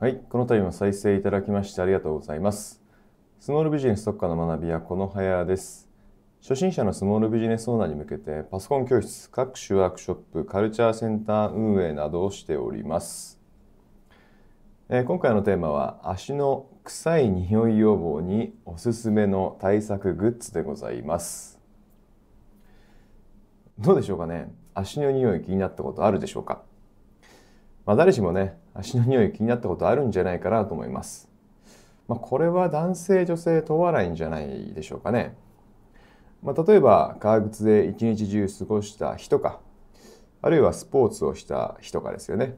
はい、この度も再生いただきましてありがとうございます。スモールビジネス特化の学びはこのはやです。初心者のスモールビジネスオーナーに向けてパソコン教室、各種ワークショップ、カルチャーセンター運営などをしております。えー今回のテーマは足の臭い匂い予防におすすめの対策グッズでございます。どうでしょうかね？足の匂い気になったことあるでしょうか？まあ、誰しもね足の匂い気になったことあるんじゃないかなと思います。まあ、これは男性女性問わないんじゃないでしょうかね。まあ、例えば革靴で一日中過ごした日とかあるいはスポーツをした日とかですよね。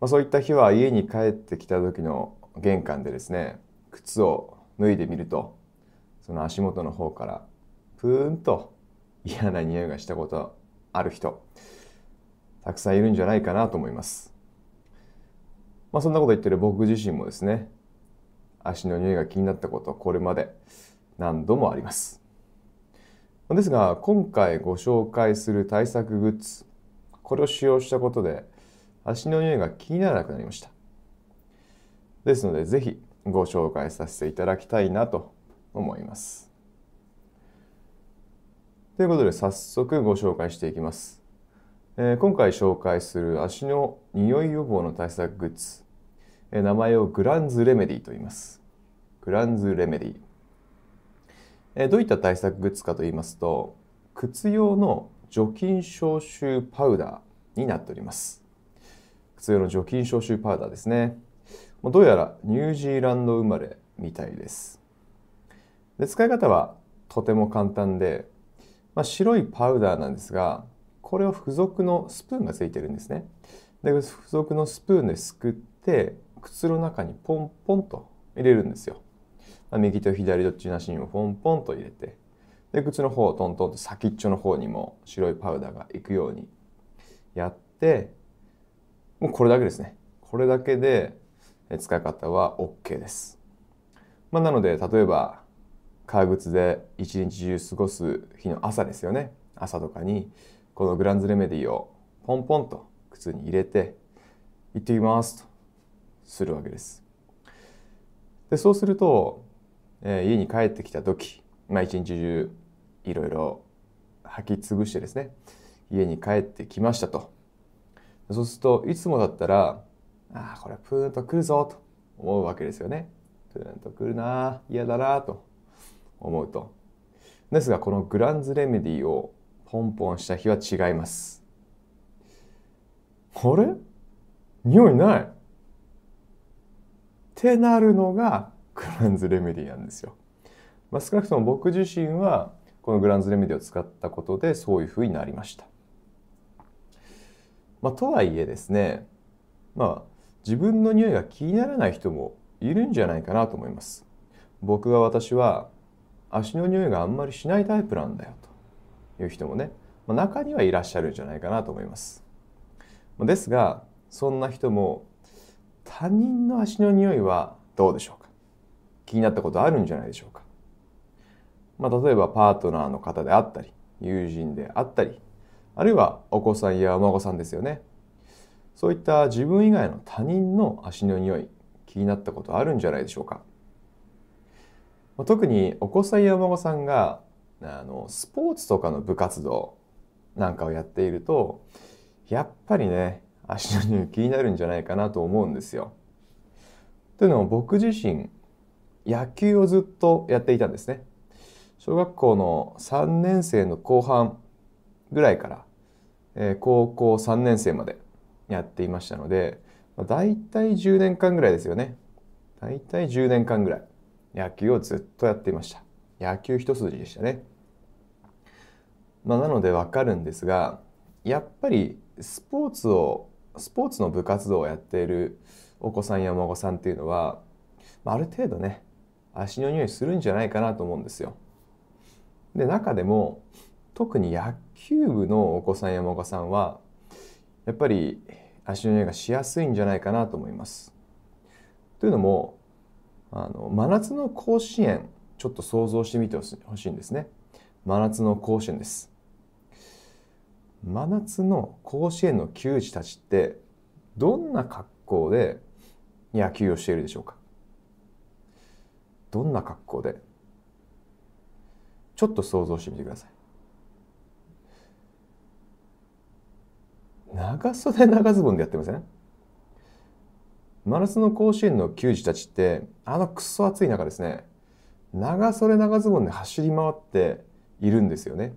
まあ、そういった日は家に帰ってきた時の玄関でですね靴を脱いでみるとその足元の方からプーンと嫌な匂いがしたことある人たくさんいるんじゃないかなと思います。まあそんなこと言ってる僕自身もですね、足の匂いが気になったこと、これまで何度もあります。ですが、今回ご紹介する対策グッズ、これを使用したことで足の匂いが気にならなくなりました。ですので、ぜひご紹介させていただきたいなと思います。ということで、早速ご紹介していきます。えー今回紹介する足の匂い予防の対策グッズ、えー名前をグランズレメディと言います。グランズレメディ。えーどういった対策グッズかと言いますと、靴用の除菌消臭パウダーになっております。靴用の除菌消臭パウダーですね。どうやらニュージーランド生まれみたいです。で使い方はとても簡単で、まあ、白いパウダーなんですが、これを付属のスプーンがついてるんですね。で、付属のスプーンですくって、靴の中にポンポンと入れるんですよ。まあ右と左どっちなしにもポンポンと入れて、で、靴の方をトントンと先っちょの方にも白いパウダーがいくようにやって、もうこれだけですね。これだけで使い方は OK です。まあ、なので、例えば、革靴で一日中過ごす日の朝ですよね。朝とかに、このグランズレメディをポンポンと靴に入れて、行ってきますとするわけです。で、そうすると、えー家に帰ってきた時、まあ一日中いろいろ履き潰してですね、家に帰ってきましたと。そうすると、いつもだったら、ああ、これプーンと来るぞと思うわけですよね。プーンと来るな、嫌だなと思うと。ですが、このグランズレメディをポンポンした日は違います。あれ？匂いない？ってなるのがグランズレメディなんですよ。まあ、少なくとも僕自身はこのグランズレメディを使ったことでそういうふうになりました。まあ、とはいえですね、まあ、自分の匂いが気にならない人もいるんじゃないかなと思います。僕は私は足の匂いがあんまりしないタイプなんだよという人もね、まあ、中にはいらっしゃるんじゃないかなと思います。ですが、そんな人も他人の足の匂いはどうでしょうか？気になったことあるんじゃないでしょうか？まあ、例えばパートナーの方であったり、友人であったり、あるいはお子さんやお孫さんですよね。そういった自分以外の他人の足の匂い、気になったことあるんじゃないでしょうか？特にお子さんやお孫さんがあのスポーツとかの部活動なんかをやっているとやっぱりね足の匂い気になるんじゃないかなと思うんですよ。というのも僕自身野球をずっとやっていたんですね。小学校の3年生の後半ぐらいから、えー高校3年生までやっていましたので、まあ、大体10年間ぐらいですよね。大体10年間ぐらい野球をずっとやっていました。野球一筋でしたね。まあ、なのでわかるんですが、やっぱりスポーツを、スポーツの部活動をやっているお子さんやお孫さんっていうのは、まあある程度ね、足の匂いするんじゃないかなと思うんですよ。で、中でも、特に野球部のお子さんやお孫さんは、やっぱり足の匂いがしやすいんじゃないかなと思います。というのも、あの真夏の甲子園、ちょっと想像してみてほしいんですね。真夏の甲子園です。真夏の甲子園の球児たちって、どんな格好で野球をしているでしょうか？どんな格好で？ちょっと想像してみてください。長袖長ズボンでやってません？マラソンの甲子園の球児たちってあのくそ暑い中ですね。長袖長ズボンで走り回っているんですよね。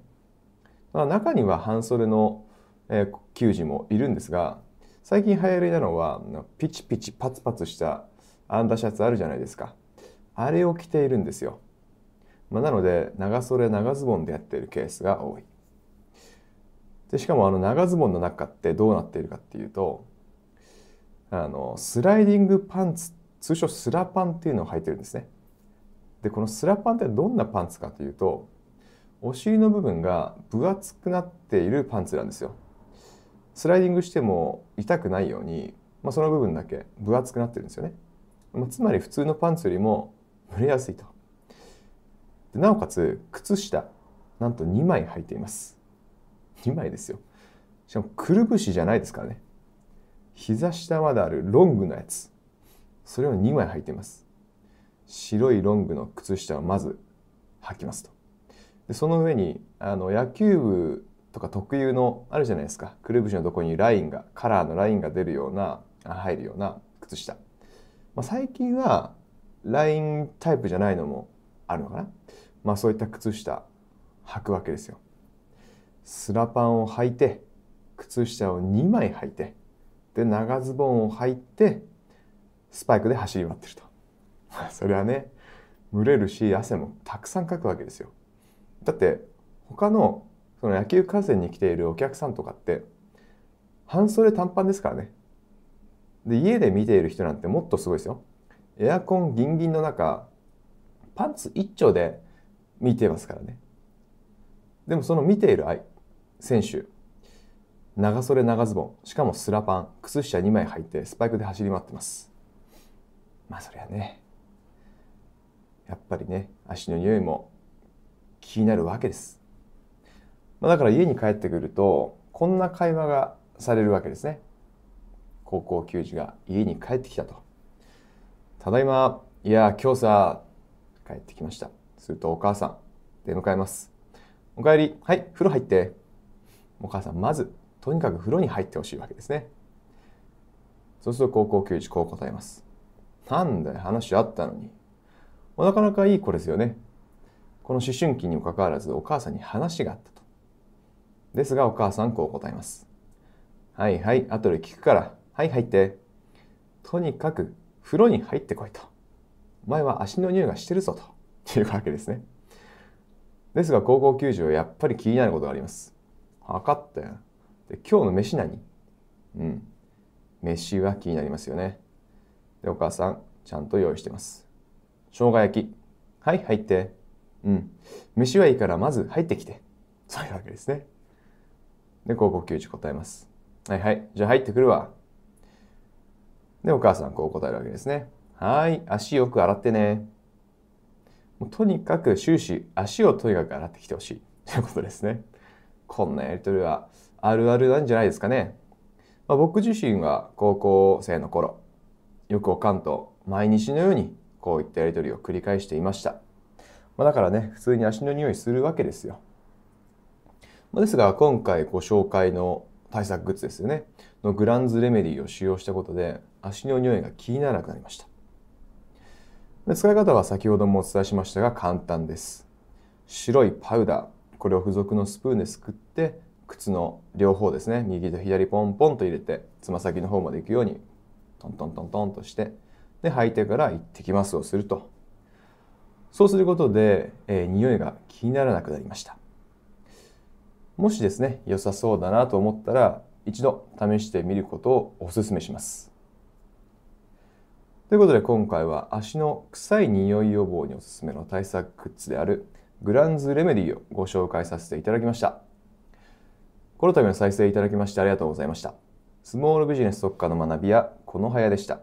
まあ、中には半袖の、えー、球児もいるんですが最近流行りなのはピチピチパツパツしたアンダーシャツあるじゃないですか。あれを着ているんですよ、まあ、なので長袖長ズボンでやっているケースが多い。でしかもあの長ズボンの中ってどうなっているかっていうとあのスライディングパンツ通称スラパンっていうのを履いてるんですね。でこのスラパンってどんなパンツかというとお尻の部分が分厚くなっているパンツなんですよスライディングしても痛くないように、まあ、その部分だけ分厚くなってるんですよね。まあ、つまり普通のパンツよりも蒸れやすいと。でなおかつ靴下なんと2枚履いています。2枚ですよ。しかもくるぶしじゃないですからね。膝下まであるロングのやつ。それを2枚履いています。白いロングの靴下をまず履きますと。でその上にあの野球部とか特有のあるじゃないですか。くるぶしのとこにラインがカラーのラインが出るような入るような靴下、まあ、最近はラインタイプじゃないのもあるのかな。まあそういった靴下履くわけですよ。スラパンを履いて靴下を2枚履いてで長ズボンを履いてスパイクで走り回ってると。それはね蒸れるし汗もたくさんかくわけですよ。だって他のその野球観戦に来ているお客さんとかって半袖短パンですからね。で家で見ている人なんてもっとすごいですよ。エアコンギンギンの中パンツ一丁で見てますからね。でもその見ている選手長袖長ズボンしかもスラパン靴下2枚履いてスパイクで走り回ってます。まあそりゃね。やっぱりね足の匂いも気になるわけですまあ、だから家に帰ってくるとこんな会話がされるわけですね。高校球児が家に帰ってきたと。ただいま、いや、今日さ、帰ってきました。するとお母さん、出迎えます。おかえり、はい、風呂入って。お母さん、まず、とにかく風呂に入ってほしいわけですね。そうすると高校球児、こう答えます。なんだよ、話あったのに。なかなかいい子ですよね。この思春期にもかかわらず、お母さんに話があったと。ですがお母さんこう答えます。はいはい、後で聞くから。はい、入って。とにかく風呂に入ってこいと。お前は足の匂いがしてるぞというわけですね。ですが高校球児はやっぱり気になることがあります。分かったよ。で今日の飯何？うん。飯は気になりますよね。で、お母さん、ちゃんと用意してます。生姜焼き。はい、入って。うん。飯はいいからまず入ってきて。そういうわけですね。で、高校球児答えます。はいはい。じゃあ入ってくるわ。で、お母さんこう答えるわけですね。はい。足よく洗ってね。もうとにかく終始足をとにかく洗ってきてほしい。ということですね。こんなやりとりはあるあるなんじゃないですかね。まあ、僕自身は高校生の頃、よくおかんと毎日のようにこういったやりとりを繰り返していました。まあ、だからね、普通に足の匂いするわけですよ。まあですが今回ご紹介の対策グッズですよね。のグランズレメディを使用したことで足の匂いが気にならなくなりました。で使い方は先ほどもお伝えしましたが簡単です。白いパウダー。これを付属のスプーンですくって靴の両方ですね。右と左ポンポンと入れてつま先の方まで行くようにトントントントンとしてで履いてから行ってきますをすると。そうすることで、えー、匂いが気にならなくなりましたもしですね、良さそうだなと思ったら、一度試してみることをお勧めします。ということで今回は足の臭い匂い予防におすすめの対策グッズであるグランズレメディをご紹介させていただきました。この度の再生いただきましてありがとうございました。スモールビジネス特化の学びやこのはやでした。